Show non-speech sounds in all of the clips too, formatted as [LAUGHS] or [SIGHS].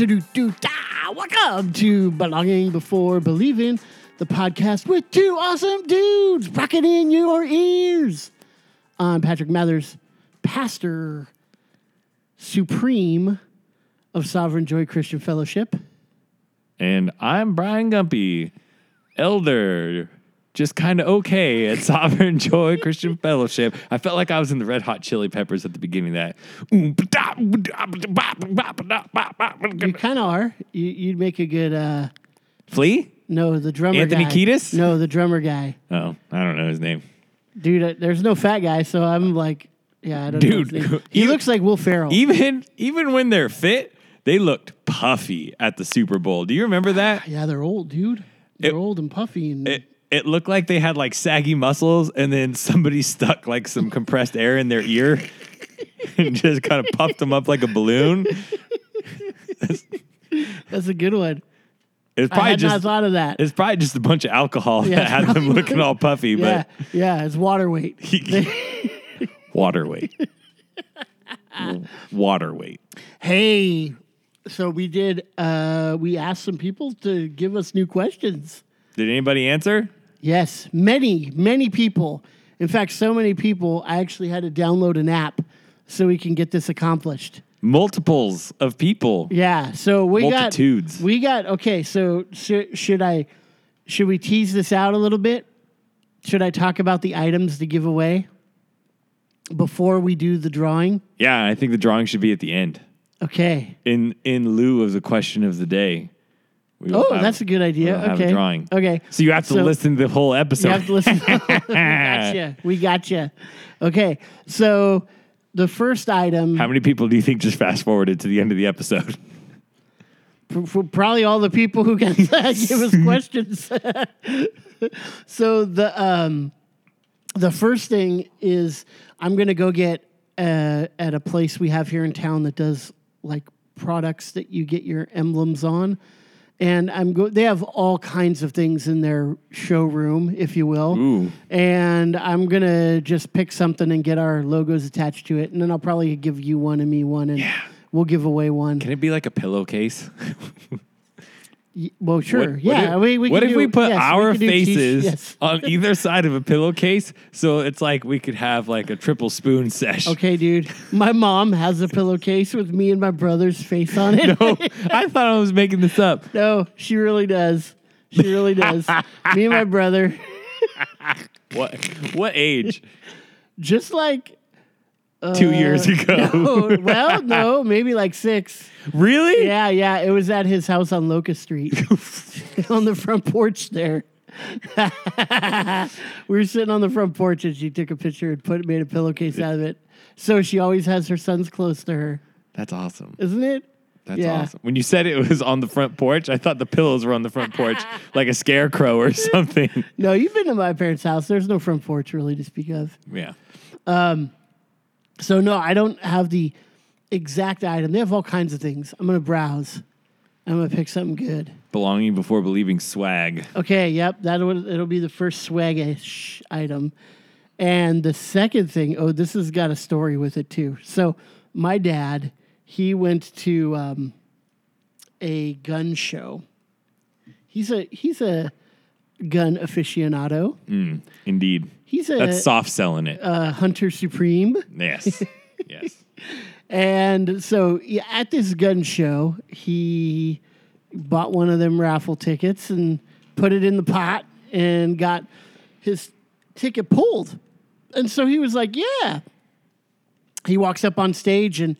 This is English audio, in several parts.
Welcome to Belonging Before Believing, the podcast with two awesome dudes rocking in your ears. I'm Patrick Mathers, pastor supreme of Sovereign Joy Christian Fellowship. And I'm Brian Gumpy, elder, just kind of okay at [LAUGHS] Sovereign Joy Christian Fellowship. I felt like I was in the Red Hot Chili Peppers at the beginning of that. You kind of are. You, you'd make a good, uh, Flea? no, the drummer Anthony guy. Kiedis? No, the drummer guy. Oh, I don't know his name. Dude, uh, there's no fat guy, so I'm like, yeah, I don't know. his Dude, name. [LAUGHS] He looks like Will Ferrell. Even even when they're fit, they looked puffy at the Super Bowl. Do you remember that? [SIGHS] Yeah, they're old, dude. They're It- old and puffy, and It it looked like they had like saggy muscles, and then somebody [LAUGHS] stuck like some compressed air in their ear [LAUGHS] and just kind of puffed them up like a balloon. [LAUGHS] that's a good one. It's I probably had not just thought of that. it's probably just a bunch of alcohol Yeah, that had them probably. looking all puffy, yeah, yeah, it's water weight. but water weight. water weight. hey, so we did. uh We asked some people to give us new questions. Did anybody answer? Yes, many, many people. In fact, so many people. I actually had to download an app so we can get this accomplished. Multiples of people. Yeah. So we Multitudes. got we got okay. So should should I should we tease this out a little bit? Should I talk about the items to give away before we do the drawing? Yeah, I think the drawing should be at the end. Okay. In in lieu of the question of the day. We will Oh, have- that's a good idea. we'll have a okay. drawing. Okay. So you have to listen to the whole episode. You have to listen. [LAUGHS] we gotcha. We gotcha. Okay. So the first item, How many people do you think just fast forwarded to the end of the episode? probably all the people who can [LAUGHS] give us questions. [LAUGHS] so the um, the first thing is I'm gonna go get uh, at a place we have here in town that does like products that you get your emblems on. And I'm go. They have all kinds of things in their showroom, if you will. Ooh. And I'm gonna just pick something and get our logos attached to it, and then I'll probably give you one and me one, and we'll give away one. Can it be like a pillowcase? [LAUGHS] Well, sure. What- yeah. What if, we, we what if do- we put yes, our t- faces [LAUGHS] yes. on either side of a pillowcase so it's like we could have like a triple spoon [LAUGHS] sesh? Okay, dude. My mom has a pillowcase with me and my brother's face on it. [LAUGHS] No, I thought I was making this up. No, she really does. She really does. me and my brother, What what age? just like Two uh, years [LAUGHS] ago. oh, well, [LAUGHS] no, maybe like six. Really? Yeah, yeah. It was at his house on Locust Street, [LAUGHS] on the front porch there. we were sitting on the front porch, and she took a picture and put made a pillowcase out of it. So she always has her sons close to her, That's awesome. isn't it? That's Yeah. awesome. When you said it was on the front porch, I thought the pillows were on the front porch, like a scarecrow or something. No, you've been to my parents' house. There's no front porch really to speak of. Yeah. Um, So no, I don't have the exact item. They have all kinds of things. I'm gonna browse. I'm gonna pick something good. Belonging before believing swag. Okay, yep, that'll it'll be the first swagish item. And the second thing, oh, this has got a story with it too. So my dad, he went to um, a gun show. He's a he's a gun aficionado. Indeed. He's a, That's soft selling it. a hunter supreme. yes. [LAUGHS] Yes. And so yeah, at this gun show, he bought one of them raffle tickets and put it in the pot and got his ticket pulled. And so he was like, Yeah. He walks up on stage and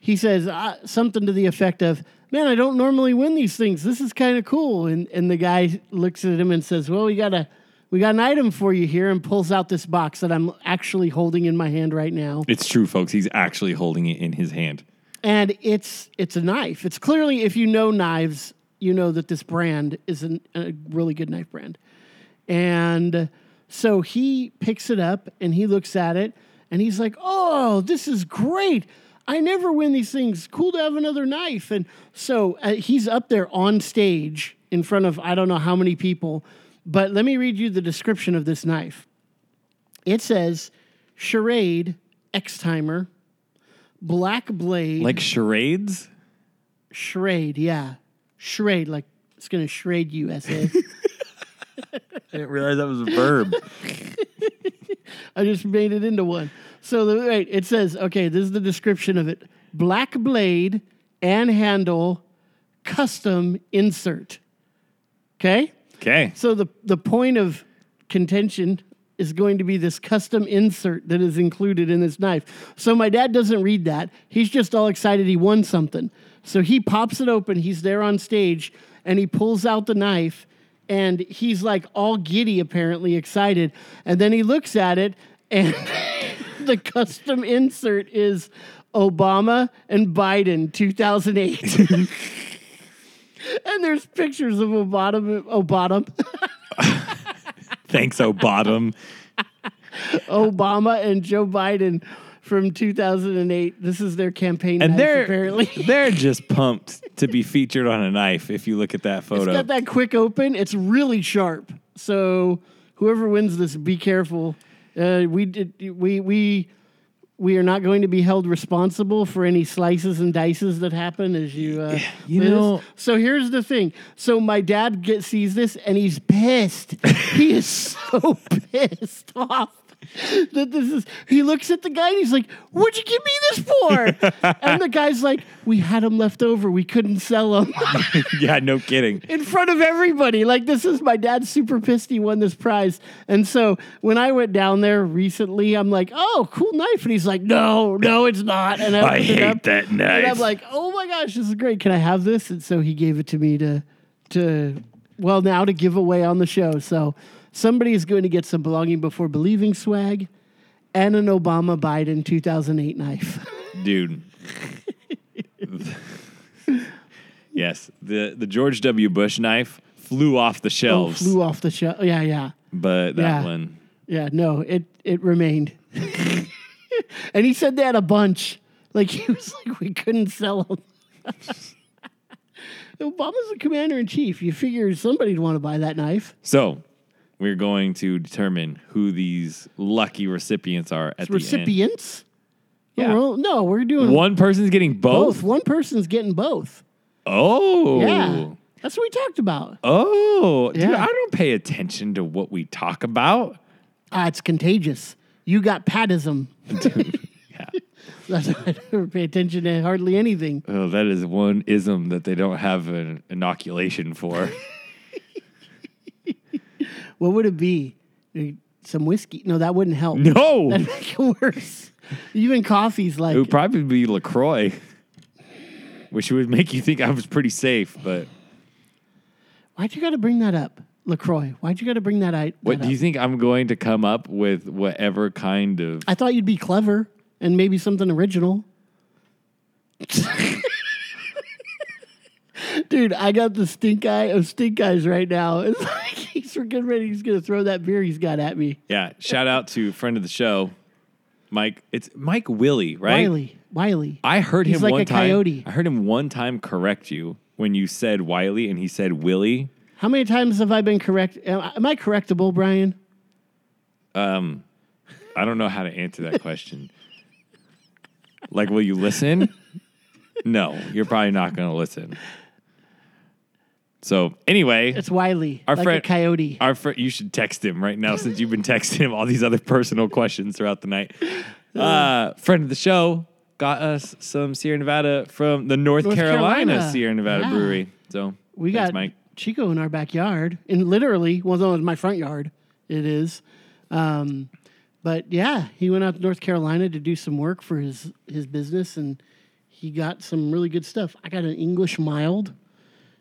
he says uh, something to the effect of, Man, I don't normally win these things. This is kind of cool. And, and the guy looks at him and says, Well, we got a. We got an item for you here and pulls out this box that I'm actually holding in my hand right now It's true, folks. He's actually holding it in his hand. and it's it's a knife. It's clearly, if you know knives, you know that this brand is an, a really good knife brand. And so he picks it up and he looks at it and he's like, "Oh, this is great! I never win these things. Cool to have another knife." And so uh, he's up there on stage in front of I don't know how many people, but let me read you the description of this knife. It says, "Charade X Timer." Black blade. Like charades? Schrade, yeah. Schrade, like it's gonna schrade you, SA. [LAUGHS] I didn't realize that was a verb. [LAUGHS] I just made it into one. So the wait, it says, okay, this is the description of it. Black blade and handle custom insert. Okay? Okay. So the the point of contention is going to be this custom insert that is included in this knife. So my dad doesn't read that. He's just all excited he won something. So he pops it open, he's there on stage, and he pulls out the knife and he's like all giddy apparently excited. And then he looks at it and [LAUGHS] the custom insert is Obama and Biden 2008. [LAUGHS] and there's pictures of Obama Obama [LAUGHS] Thanks, O bottom. Obama and Joe Biden from 2008. This is their campaign And knife, they're apparently. [LAUGHS] they're just pumped to be featured on a knife. If you look at that it's photo, got that quick open. It's really sharp. So whoever wins this, be careful. Uh, we did we we we are not going to be held responsible for any slices and dices that happen as you. Uh, you know- So here's the thing. So my dad get, sees this and he's pissed. he is [LAUGHS] so pissed off. [LAUGHS] That this is, he looks at the guy and he's like, What'd you give me this for? [LAUGHS] and the guy's like, We had them left over. We couldn't sell them. [LAUGHS] yeah, no kidding. in front of everybody. Like this is my dad's super pissed he won this prize. And so when I went down there recently, I'm like, oh, cool knife. And he's like, no, no, it's not. And I, I hate up, that And I'm like, oh my gosh, this is great. Can I have this? And so he gave it to me to to well now to give away on the show. So somebody is going to get some belonging before believing swag and an Obama Biden 2008 knife. dude. yes, the the George W. Bush knife flew off the Oh, shelves, flew off the shelf. Yeah, yeah. but that Yeah. one, Yeah, no, it it remained. [LAUGHS] and he said had a bunch. Like [LAUGHS] he was like, we couldn't sell them. [LAUGHS] Obama's the commander in chief. You figure somebody'd want to buy that knife. So we're going to determine who these lucky recipients are at the end. Recipients? Yeah. No, we're, no, we're doing. One person's getting both. both. One person's getting both. Oh, Yeah. That's what we talked about. Oh, dude, Yeah. I don't pay attention to what we talk about. Ah, it's contagious. You got patism. [LAUGHS] Yeah. [LAUGHS] That's why I never pay attention to hardly anything. Oh, that is one ism that they don't have an inoculation for. [LAUGHS] What would it be? Some whiskey? No, that wouldn't help. [LAUGHS] no, [LAUGHS] That'd make it worse. Even coffee's like it would probably be Lacroix, which would make you think I was pretty safe. But Why'd you got to bring that up, Lacroix? Why'd you got to bring that out? what do you think I'm going to come up with? Whatever kind of I thought you'd be clever and maybe something original. [LAUGHS] Dude, I got the stink eye of stink eyes right now. It's like he's getting ready. He's gonna throw that beer he's got at me. yeah. Shout out to friend of the show, Mike. It's Mike Willie, right? Wiley, Wiley. I heard He's him like one a time. coyote. I heard him one time correct you when you said Wiley and he said Willie. How many times have I been correct? Am I, am I correctable, Brian? Um, I don't know how to answer that question. like, will you listen? No, you're probably not going to listen. So anyway, It's Wiley, Our like friend- coyote. our friend, you should text him right now since you've been texting him all these other personal questions throughout the night. Uh, friend of the show got us some Sierra Nevada from the North, North Carolina, Carolina. Sierra Nevada Yeah. Brewery. So We thanks, got Mike. Chico in our backyard, and literally, well, no, it's my front yard. It is, um, but yeah, he went out to North Carolina to do some work for his his business, and he got some really good stuff. I got an English mild,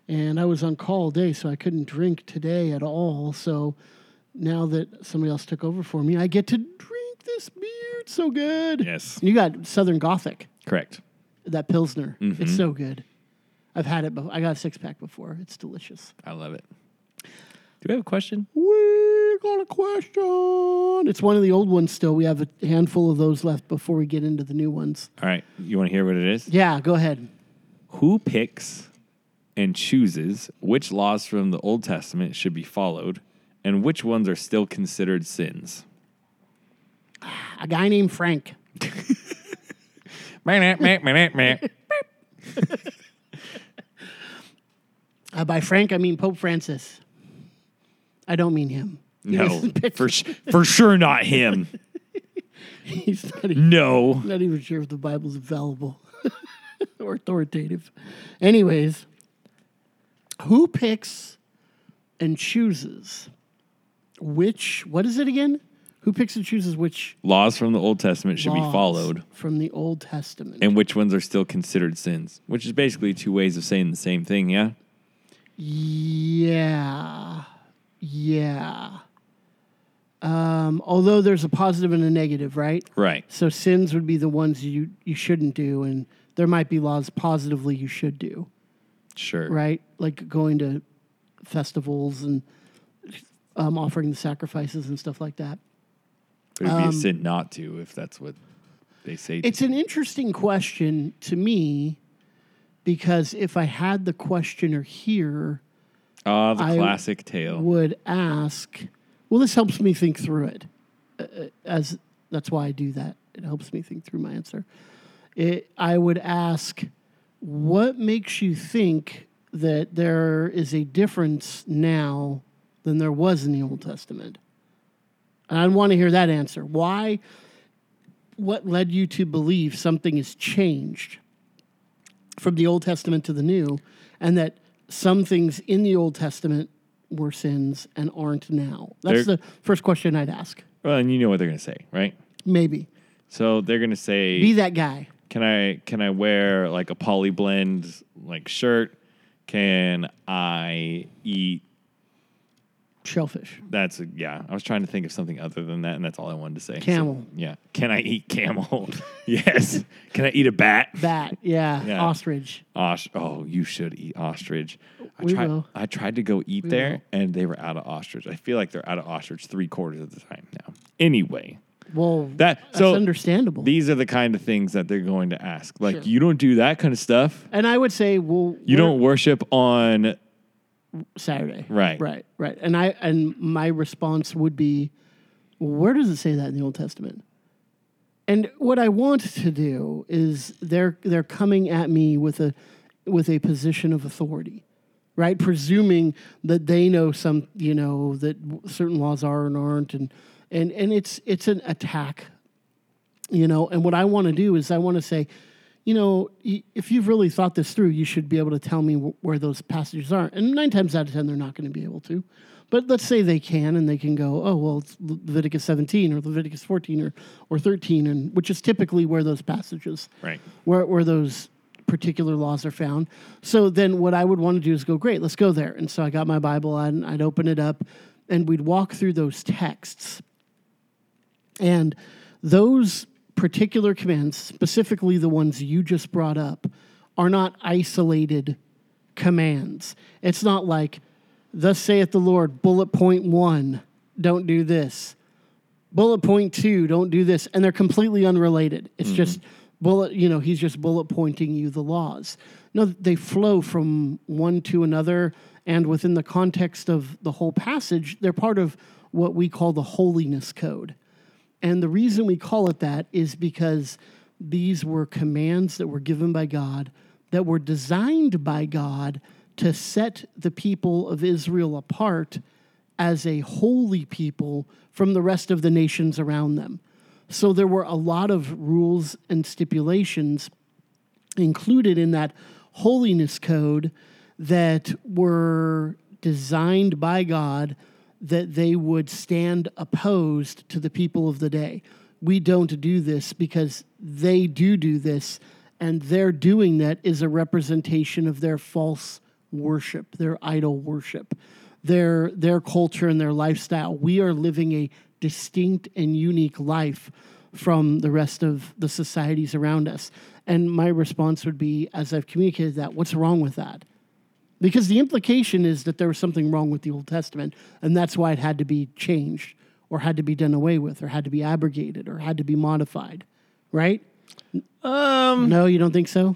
and I was on call all day, so I couldn't drink today at all. So now that somebody else took over for me, I get to drink this beer. It's so good. Yes, You got Southern Gothic, correct. that Pilsner. Mm-hmm. It's so good. I've had it. Before. I got a six pack before. It's delicious. I love it. Do we have a question? We got a question. It's one of the old ones still. We have a handful of those left before we get into the new ones. All right, you want to hear what it is? Yeah, go ahead. Who picks and chooses which laws from the Old Testament should be followed and which ones are still considered sins? A guy named Frank. Uh, by Frank, I mean Pope Francis. I don't mean him. No, [LAUGHS] for sh- for sure not him. [LAUGHS] he's not even, No. not even sure if the Bible's available [LAUGHS] or authoritative. Anyways, who picks and chooses which? What is it again? Who picks and chooses which Laws from the Old Testament should be followed, from the Old Testament? and which ones are still considered sins, which is basically two ways of saying the same thing. Yeah. Yeah. Yeah. Um, although there's a positive and a negative, right? Right. So sins would be the ones you, you shouldn't do, and there might be laws positively you should do, Sure. right? Like going to festivals and um, offering the sacrifices and stuff like that. But it'd be a sin not to if that's what they say. It's an interesting question to me because if I had the questioner here, Ah, the I classic tale. would ask well this helps me think through it uh, uh, as that's why i do that it helps me think through my answer it, i would ask what makes you think that there is a difference now than there was in the old testament and i want to hear that answer why what led you to believe something has changed from the Old Testament to the New, and that some things in the Old Testament were sins and aren't now? That's There- the first question I'd ask. Well, and you know what they're going to say, right? Maybe So they're going to say, be that guy. "Can I can I wear like a poly blend like shirt? Can I eat?" Shellfish. That's a, yeah. I was trying to think of something other than that, and that's all I wanted to say. So, Camel. yeah. Can I eat camel? [LAUGHS] yes. Can I eat a bat? Bat. Yeah. Yeah. Ostrich. Os- oh, you should eat ostrich. I We tried. will. I tried to go eat there, will. and they were out of ostrich. I feel like they're out of ostrich three quarters of the time now. Anyway, Well, that that's so understandable. these are the kind of things that they're going to ask. Like Sure. you don't do that kind of stuff. and I would say, well, You don't worship on Saturday. Right. Right. Right. And I and my response would be, where does it say that in the Old Testament? And what I want to do is they're they're coming at me with a with a position of authority, right? Presuming that they know some, you know, that certain laws are and aren't, and and and it's it's an attack, you know. And what I want to do is I want to say, you know, if you've really thought this through, you should be able to tell me wh- where those passages are. And nine times out of ten, they're not going to be able to. But let's say they can, and they can go, oh well, it's Leviticus 17 or Leviticus 14 or or 13, and which is typically where those passages, right. where where those particular laws are found. So then, what I would want to do is go, great, let's go there. And so I got my Bible, and I'd open it up, and we'd walk through those texts. And those particular commands, specifically the ones you just brought up, are not isolated commands. It's not like, Thus saith the Lord, bullet point one, don't do this. Bullet point two, don't do this. And they're completely unrelated. It's mm-hmm. just bullet, you know, he's just bullet pointing you the laws. No, they flow from one to another. And within the context of the whole passage, they're part of what we call the holiness code. And the reason we call it that is because these were commands that were given by God, that were designed by God to set the people of Israel apart as a holy people from the rest of the nations around them. So there were a lot of rules and stipulations included in that holiness code that were designed by God that they would stand opposed to the people of the day. We don't do this because they do do this, and their doing that is a representation of their false worship, their idol worship, their their culture and their lifestyle. We are living a distinct and unique life from the rest of the societies around us. And my response would be, as I've communicated that, what's wrong with that? Because the implication is that there was something wrong with the Old Testament, and that's why it had to be changed, or had to be done away with, or had to be abrogated, or had to be modified, right? Um. No, you don't think so?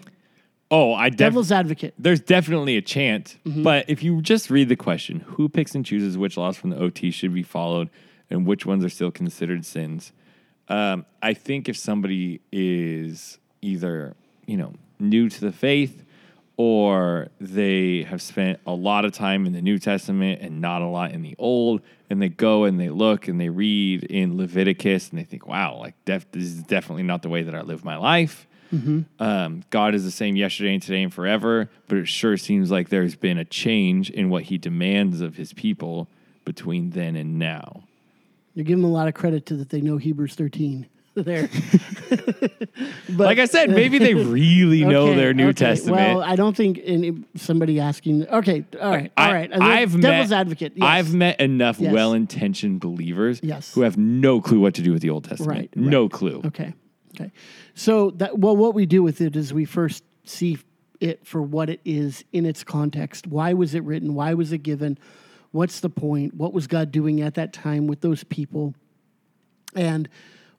Oh, I definitely. Devil's advocate. There's definitely a chance, Mm-hmm. but if you just read the question, who picks and chooses which laws from the OT should be followed and which ones are still considered sins? Um, I think if somebody is either, you know, new to the faith or they have spent a lot of time in the New Testament and not a lot in the Old, and they go and they look and they read in Leviticus and they think, wow, like def- this is definitely not the way that I live my life. Um, God is the same yesterday and today and forever, but it sure seems like there's been a change in what He demands of His people between then and now. You're giving a lot of credit to that they know Hebrews 13 [LAUGHS] there. [LAUGHS] but, Like I said, maybe they really [LAUGHS] know Okay, their New okay. Testament. Well, I don't think any, somebody asking. Okay, all right, all I- right. I've devil's met, advocate. Yes. I've met enough Yes. well-intentioned believers Yes. who have no clue what to do with the Old Testament. Right, No clue. Okay. Okay. So that well, what we do with it is we first see it for what it is in its context. Why was it written? Why was it given? What's the point? What was God doing at that time with those people? And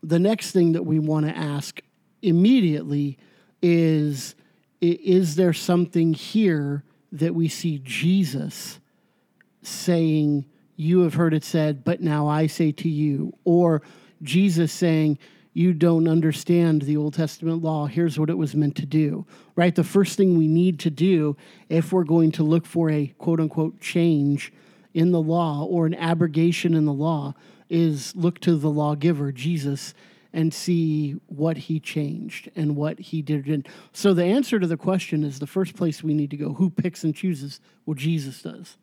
the next thing that we want to ask immediately is is there something here that we see Jesus saying, You have heard it said, but now I say to you? Or Jesus saying, You don't understand the Old Testament law. Here's what it was meant to do, right? The first thing we need to do if we're going to look for a quote unquote change in the law or an abrogation in the law is look to the lawgiver, Jesus, and see what he changed and what he did. And so the answer to the question is the first place we need to go who picks and chooses? Well, Jesus does.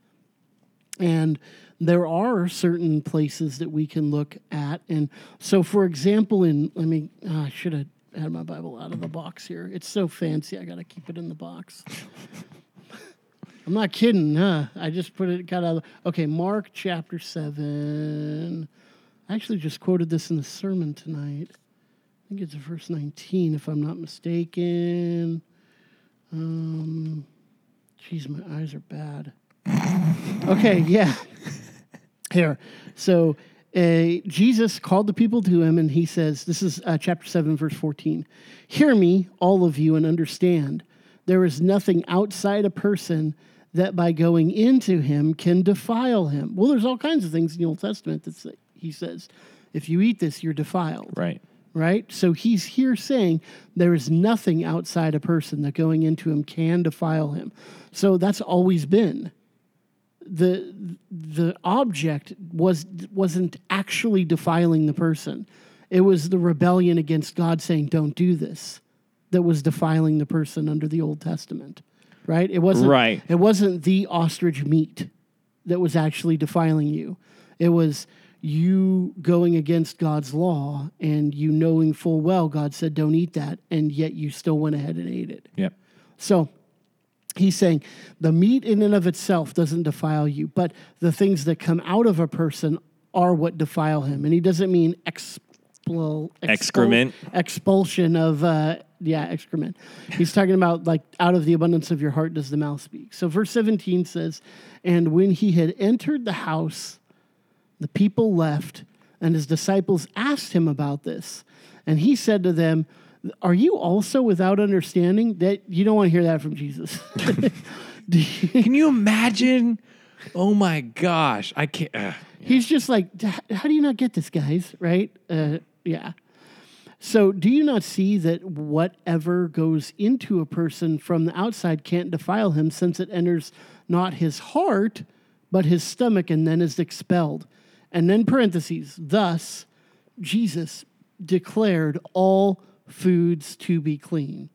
And there are certain places that we can look at. And so, for example, in, let me, ah, I should have had my Bible out of the box here. It's so fancy, I got to keep it in the box. I'm not kidding, huh? I just put it kind of, okay, Mark chapter 7. I actually just quoted this in the sermon tonight. I think it's verse 19, if I'm not mistaken. Um, geez, my eyes are bad. Okay, [LAUGHS] yeah. Here. So uh, Jesus called the people to him, and he says, This is uh, chapter 7, verse 14. Hear me, all of you, and understand. There is nothing outside a person that by going into him can defile him. Well, there's all kinds of things in the Old Testament that he says, if you eat this, you're defiled Right. right? So he's here saying there is nothing outside a person that going into him can defile him. So that's always been the the object was wasn't actually defiling the person. It was the rebellion against God saying don't do this that was defiling the person under the Old Testament. Right? It wasn't Right. it wasn't the ostrich meat that was actually defiling you. It was you going against God's law and you knowing full well God said don't eat that, and yet you still went ahead and ate it. Yep. So he's saying the meat in and of itself doesn't defile you, but the things that come out of a person are what defile him. And he doesn't mean expul- Excrement. expulsion of, uh, yeah, excrement. He's talking about like out of the abundance of your heart does the mouth speak. So verse 17 says, And when he had entered the house, the people left, and his disciples asked him about this. And he said to them, Are you also without understanding? That you don't want to hear that from Jesus. [LAUGHS] Can you imagine? Oh my gosh. I can't. Uh, He's just like, How do you not get this, guys? Right? Uh, yeah. So, do you not see that whatever goes into a person from the outside can't defile him, since it enters not his heart, but his stomach, and then is expelled? And then, parentheses, thus Jesus declared all foods to be clean.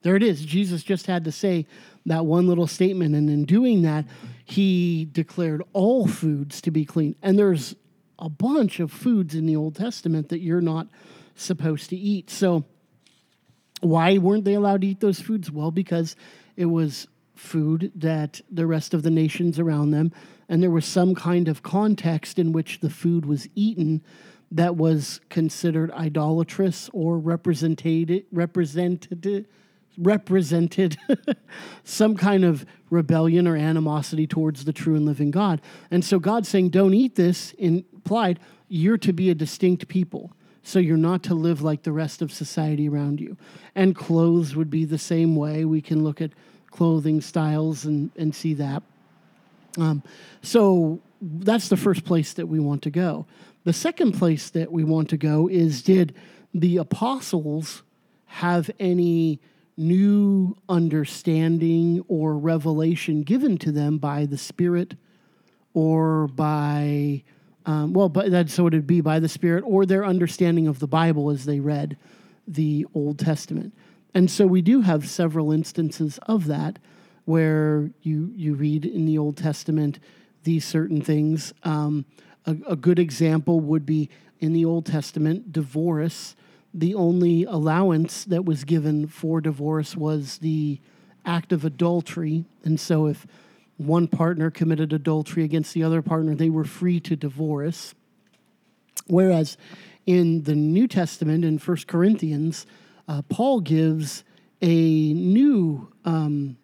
There it is. Jesus just had to say that one little statement. And in doing that, he declared all foods to be clean. And there's a bunch of foods in the Old Testament that you're not supposed to eat. So, why weren't they allowed to eat those foods? Well, because it was food that the rest of the nations around them, and there was some kind of context in which the food was eaten that was considered idolatrous or represented represented [LAUGHS] some kind of rebellion or animosity towards the true and living God. And so God's saying, don't eat this, implied, you're to be a distinct people. So you're not to live like the rest of society around you. And clothes would be the same way. We can look at clothing styles and, and see that. Um, so that's the first place that we want to go. The second place that we want to go is did the apostles have any new understanding or revelation given to them by the Spirit or by, um, well, but that's so it'd be by the Spirit or their understanding of the Bible as they read the Old Testament. And so we do have several instances of that where you, you read in the Old Testament these certain things. Um, a, a good example would be in the Old Testament, divorce the only allowance that was given for divorce was the act of adultery. And so if one partner committed adultery against the other partner, they were free to divorce. Whereas in the New Testament, in First Corinthians, uh, Paul gives a new um,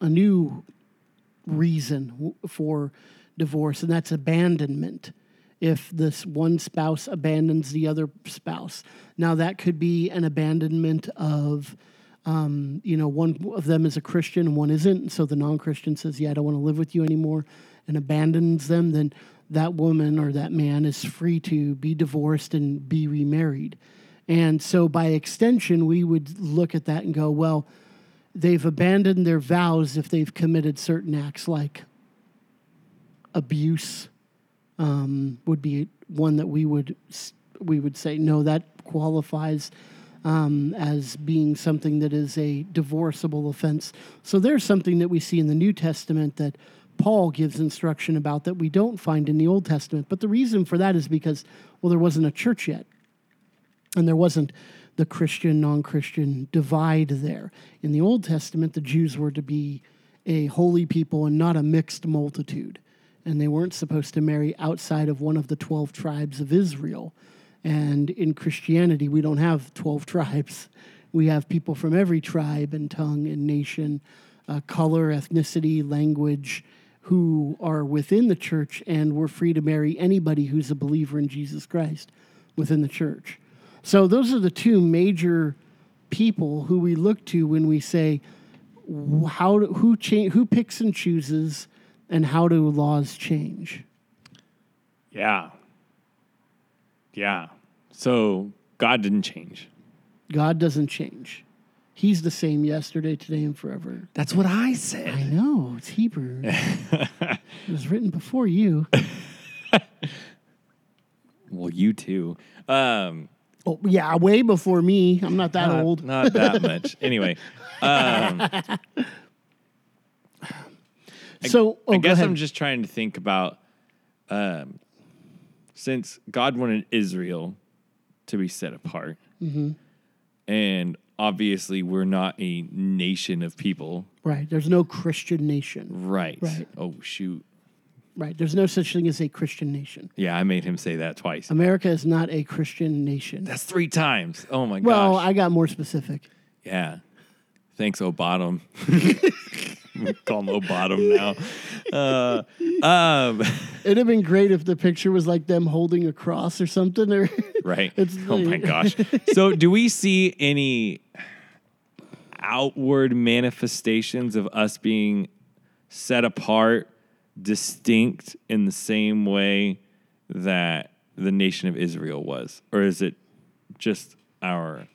a new reason for divorce, and that's abandonment if this one spouse abandons the other spouse. Now, that could be an abandonment of, um, you know, one of them is a Christian and one isn't. So the non Christian says, Yeah, I don't want to live with you anymore, and abandons them. Then that woman or that man is free to be divorced and be remarried. And so, by extension, we would look at that and go, Well, they've abandoned their vows if they've committed certain acts like abuse um, would be one that we would we would say no that qualifies um, as being something that is a divorceable offense. So there's something that we see in the New Testament that Paul gives instruction about that we don't find in the Old Testament. But the reason for that is because well there wasn't a church yet, and there wasn't the Christian non Christian divide there. In the Old Testament, the Jews were to be a holy people and not a mixed multitude and they weren't supposed to marry outside of one of the 12 tribes of Israel. And in Christianity, we don't have 12 [LAUGHS] tribes. We have people from every tribe and tongue and nation, uh, color, ethnicity, language, who are within the church, and we're free to marry anybody who's a believer in Jesus Christ within the church. So those are the two major people who we look to when we say, how who cha- who picks and chooses and how do laws change? Yeah. Yeah. So God didn't change. God doesn't change. He's the same yesterday, today, and forever. That's what I said. I know. It's Hebrew. [LAUGHS] it was written before you. [LAUGHS] well, you too. Um, oh, yeah, way before me. I'm not that not, old. Not that [LAUGHS] much. Anyway. Um, so oh, I guess I'm just trying to think about um, since God wanted Israel to be set apart, mm-hmm. and obviously we're not a nation of people. Right. There's no Christian nation. Right. Right. Oh shoot. Right. There's no such thing as a Christian nation. Yeah, I made him say that twice. America is not a Christian nation. That's three times. Oh my god. Well, I got more specific. Yeah. Thanks, O'Bottom. [LAUGHS] [LAUGHS] Call him O'Bottom now. Uh, um, [LAUGHS] It'd have been great if the picture was like them holding a cross or something. Or [LAUGHS] right. oh my gosh. So, do we see any outward manifestations of us being set apart, distinct in the same way that the nation of Israel was, or is it just our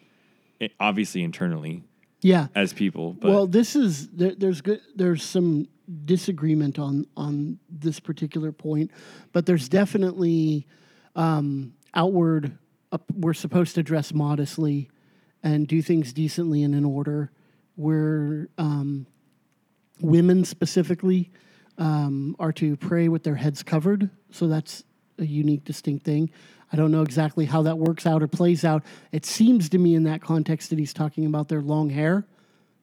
obviously internally yeah as people but. well this is there, there's good there's some disagreement on on this particular point but there's definitely um, outward we're supposed to dress modestly and do things decently and in order we're um, women specifically um, are to pray with their heads covered so that's a unique distinct thing I don't know exactly how that works out or plays out. It seems to me in that context that he's talking about their long hair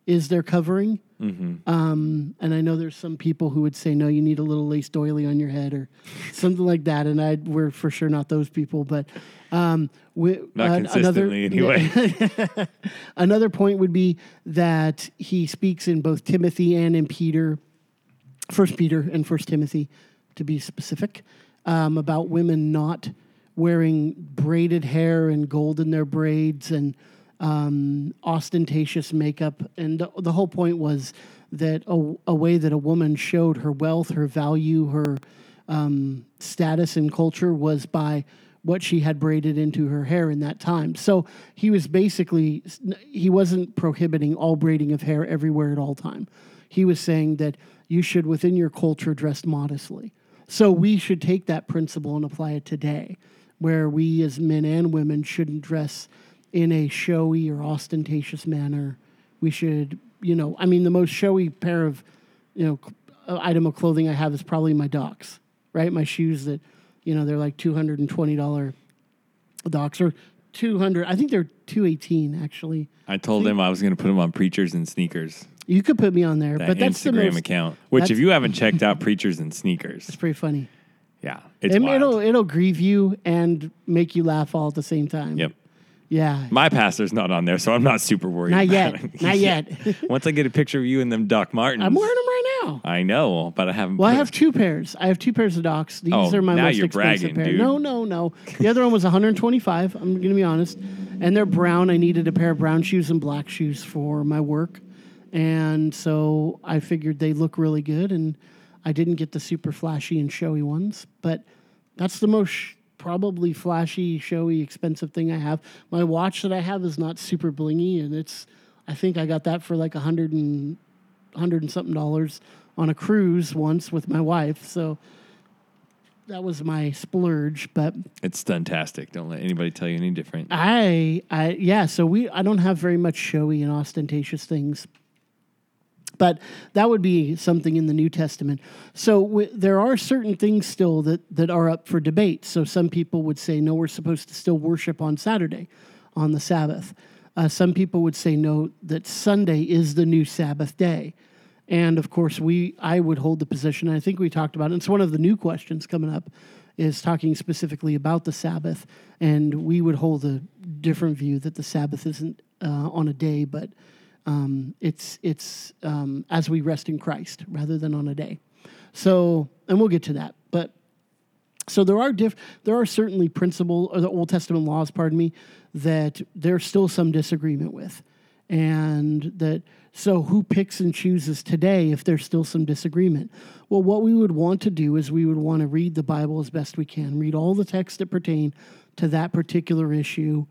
is their covering. Mm-hmm. Um, and I know there's some people who would say, no, you need a little lace doily on your head or [LAUGHS] something like that. And I, we're for sure not those people, but um, we, not uh, consistently another, [LAUGHS] anyway. [LAUGHS] another point would be that he speaks in both Timothy and in Peter, First Peter and First Timothy, to be specific, um, about women not wearing braided hair and gold in their braids and um, ostentatious makeup. And the, the, whole point was that a, a, way that a woman showed her wealth, her value, her um, status in culture was by what she had braided into her hair in that time. So he was basically he wasn't prohibiting all braiding of hair everywhere at all time. He was saying that you should within your culture dress modestly. So we should take that principle and apply it today, where we as men and women shouldn't dress in a showy or ostentatious manner. We should, you know, I mean, the most showy pair of, you know, uh, item of clothing I have is probably my Docs, right? My shoes that, you know, they're like two hundred and twenty dollar Docs or two hundred. I think they're two eighteen actually. I told him I was going to put him on preachers and sneakers. You could put me on there, That but that's the Instagram most. account. Which, if you haven't checked out preachers and sneakers, It's pretty funny. Yeah, it's It, wild. it'll it'll grieve you and make you laugh all at the same time. Yep. Yeah. My pastor's not on there, so I'm not super worried. Not about yet. it. Not [LAUGHS] yet. [LAUGHS] Once I get a picture of you and them Doc Martens, I'm wearing them right now. I know, but I haven't. Well, I have two pairs. I have two pairs of Docs. These Oh, are my now most you're expensive bragging, pair. dude. No, no, no. The other one was 125. I'm going to be honest, and they're brown. I needed a pair of brown shoes and black shoes for my work, and so I figured they look really good. And I didn't get the super flashy and showy ones, but that's the most sh- probably flashy, showy, expensive thing I have. My watch that I have is not super blingy, and it's. I think I got that for like a hundred and hundred and something dollars on a cruise once with my wife. So that was my splurge. But It's stuntastic. Don't let anybody tell you any different. I, I, yeah. So we, I don't have very much showy and ostentatious things. But that would be something in the New Testament. So w- there are certain things still that, that are up for debate. So some people would say, no, we're supposed to still worship on Saturday, on the Sabbath. Uh, some people would say, no, that Sunday is the new Sabbath day. And of course, we I would hold the position. I think we talked about it. It's one of the new questions coming up, is talking specifically about the Sabbath, and we would hold a different view that the Sabbath isn't uh, on a day, but um, it's it's um, as we rest in Christ rather than on a day. So, and we'll get to that, but so there are diff- there are certainly principle or the Old Testament laws, pardon me, that there's still some disagreement with, and that so who picks and chooses today if there's still some disagreement? Well, what we would want to do is we would want to read the Bible as best we can, read all the texts that pertain to that particular issue,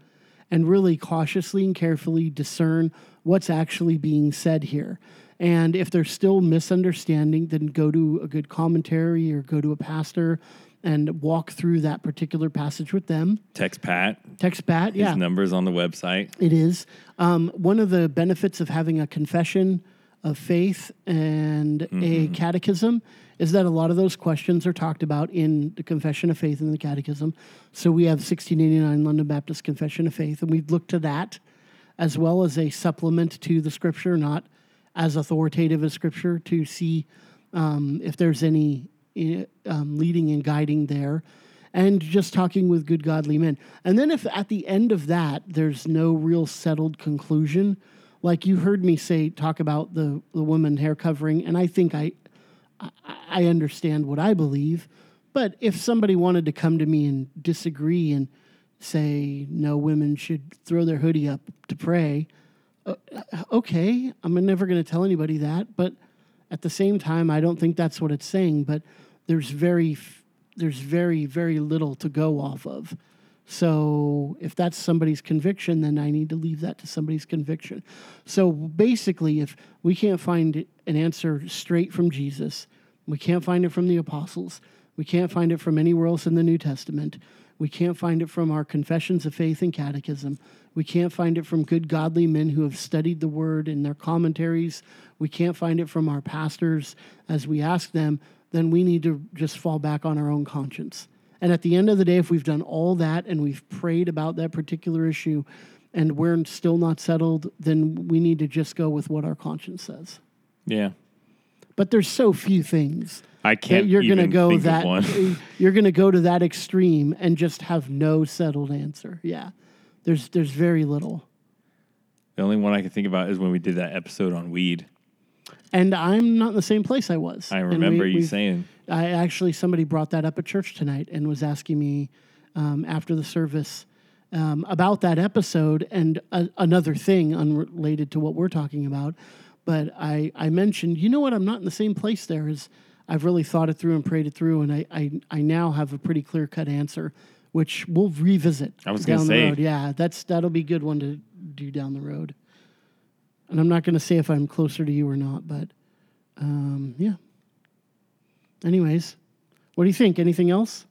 and really cautiously and carefully discern what's actually being said here. And if there's still misunderstanding, then go to a good commentary or go to a pastor and walk through that particular passage with them. Text Pat. Text Pat, His yeah, numbers on the website. it is. Um, one of the benefits of having a confession of faith and a catechism is that a lot of those questions are talked about in the confession of faith and the catechism. So we have 1689 London Baptist Confession of Faith, and we've looked to that as well as a supplement to the scripture, not as authoritative as scripture, to see um, if there's any eh, um, leading and guiding there, and just talking with good godly men. And then if at the end of that there's no real settled conclusion, like you heard me say, talk about the the woman hair covering, and I think I I- understand what I believe. But if somebody wanted to come to me and disagree and say no women should throw their hoodie up to pray, uh, okay, I'm never going to tell anybody that. But at the same time, I don't think that's what it's saying. But there's very, there's very, very little to go off of. So if that's somebody's conviction, then I need to leave that to somebody's conviction. So basically, if we can't find an answer straight from Jesus, we can't find it from the apostles, we can't find it from anywhere else in the New Testament, we can't find it from our confessions of faith and catechism, we can't find it from good godly men who have studied the word in their commentaries, we can't find it from our pastors as we ask them, then we need to just fall back on our own conscience. And at the end of the day, if we've done all that and we've prayed about that particular issue and we're still not settled, then we need to just go with what our conscience says. Yeah. But there's so few things I can't you're going to go that [LAUGHS] you're going to go to that extreme and just have no settled answer. Yeah. There's there's very little. The only one I can think about is when we did that episode on weed. And I'm not in the same place I was. I And we- remember you saying, I actually somebody brought that up at church tonight and was asking me um, after the service um, about that episode and a, another thing unrelated to what we're talking about. But I, I mentioned, you know what, I'm not in the same place there as I've really thought it through and prayed it through, and I, I, I now have a pretty clear cut answer which we'll revisit. I was down gonna the say. road. Yeah, that's that'll be a good one to do down the road. And I'm not going to say if I'm closer to you or not, but um, yeah. Anyways, what do you think? Anything else?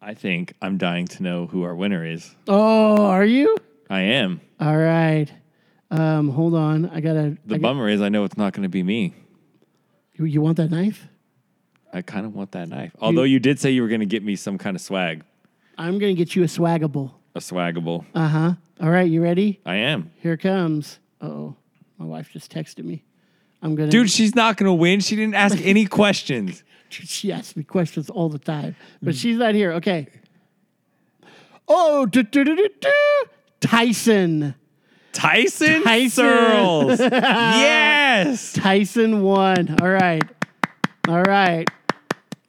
I think I'm dying to know who our winner is. Oh, are you? I am. All right. Um, hold on. I gotta. The I got- bummer is I know it's not going to be me. you, you want that knife? I kind of want that knife. Although you did say you were going to get me some kind of swag, I'm gonna get you a swaggable. a swaggable. Uh huh. All right, you ready? I am. Here comes. Oh, my wife just texted me. I'm gonna. Dude, she's not going to win. She didn't ask [LAUGHS] any questions. she asks me questions all the time, but she's not here. Okay. Oh, do, do, do, do, do. Tyson. Tyson, Tyson. Searles. [LAUGHS] yes. Tyson won. All right. All right.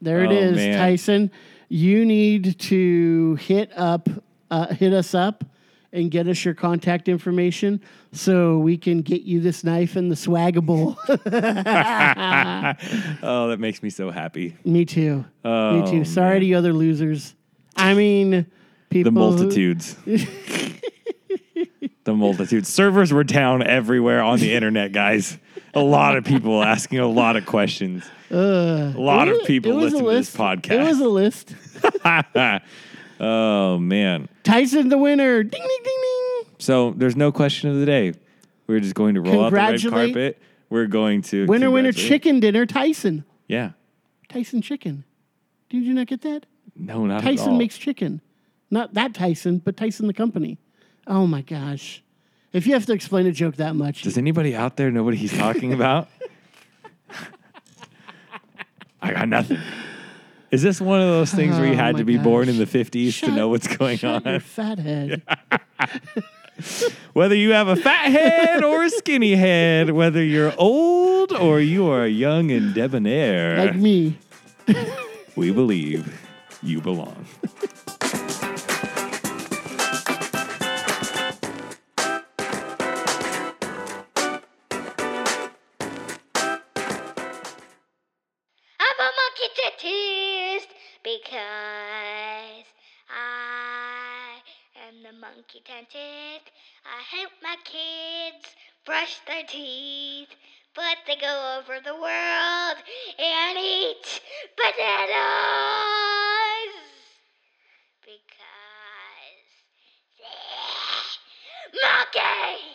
There it Oh, is, man. Tyson. You need to hit up, uh, hit us up, and get us your contact information so we can get you this knife and the swaggable. [LAUGHS] Oh, that makes me so happy. Me too. Me Oh, too. Sorry to you other losers. I mean, people. The who- multitudes. [LAUGHS] the multitudes. Servers were down everywhere on the internet, guys. A lot of people asking a lot of questions. Uh, A lot it of people it was a listen to this podcast. It was a list. [LAUGHS] oh man. Tyson the winner. Ding ding ding ding. So there's no question of the day. We're just going to roll out the red Congratulate- carpet. We're going to Winner winner congratulate- chicken dinner. Tyson. Yeah. Tyson chicken. Did you not get that? No, not at Tyson all. makes chicken. Not that Tyson, but Tyson the company. Oh my gosh. If you have to explain a joke that much, Does anybody out there know what he's talking [LAUGHS] about? I got nothing. Is this one of those things where you Oh had my to be born in the 50s Shut- to know what's going shut your on? fat head. [LAUGHS] Whether you have a fat head or a skinny head, whether you're old or you are young and debonair, like me. we believe you belong. [LAUGHS] Pinky Dentist. I help my kids brush their teeth, but they go over the world and eat bananas because they're monkeys.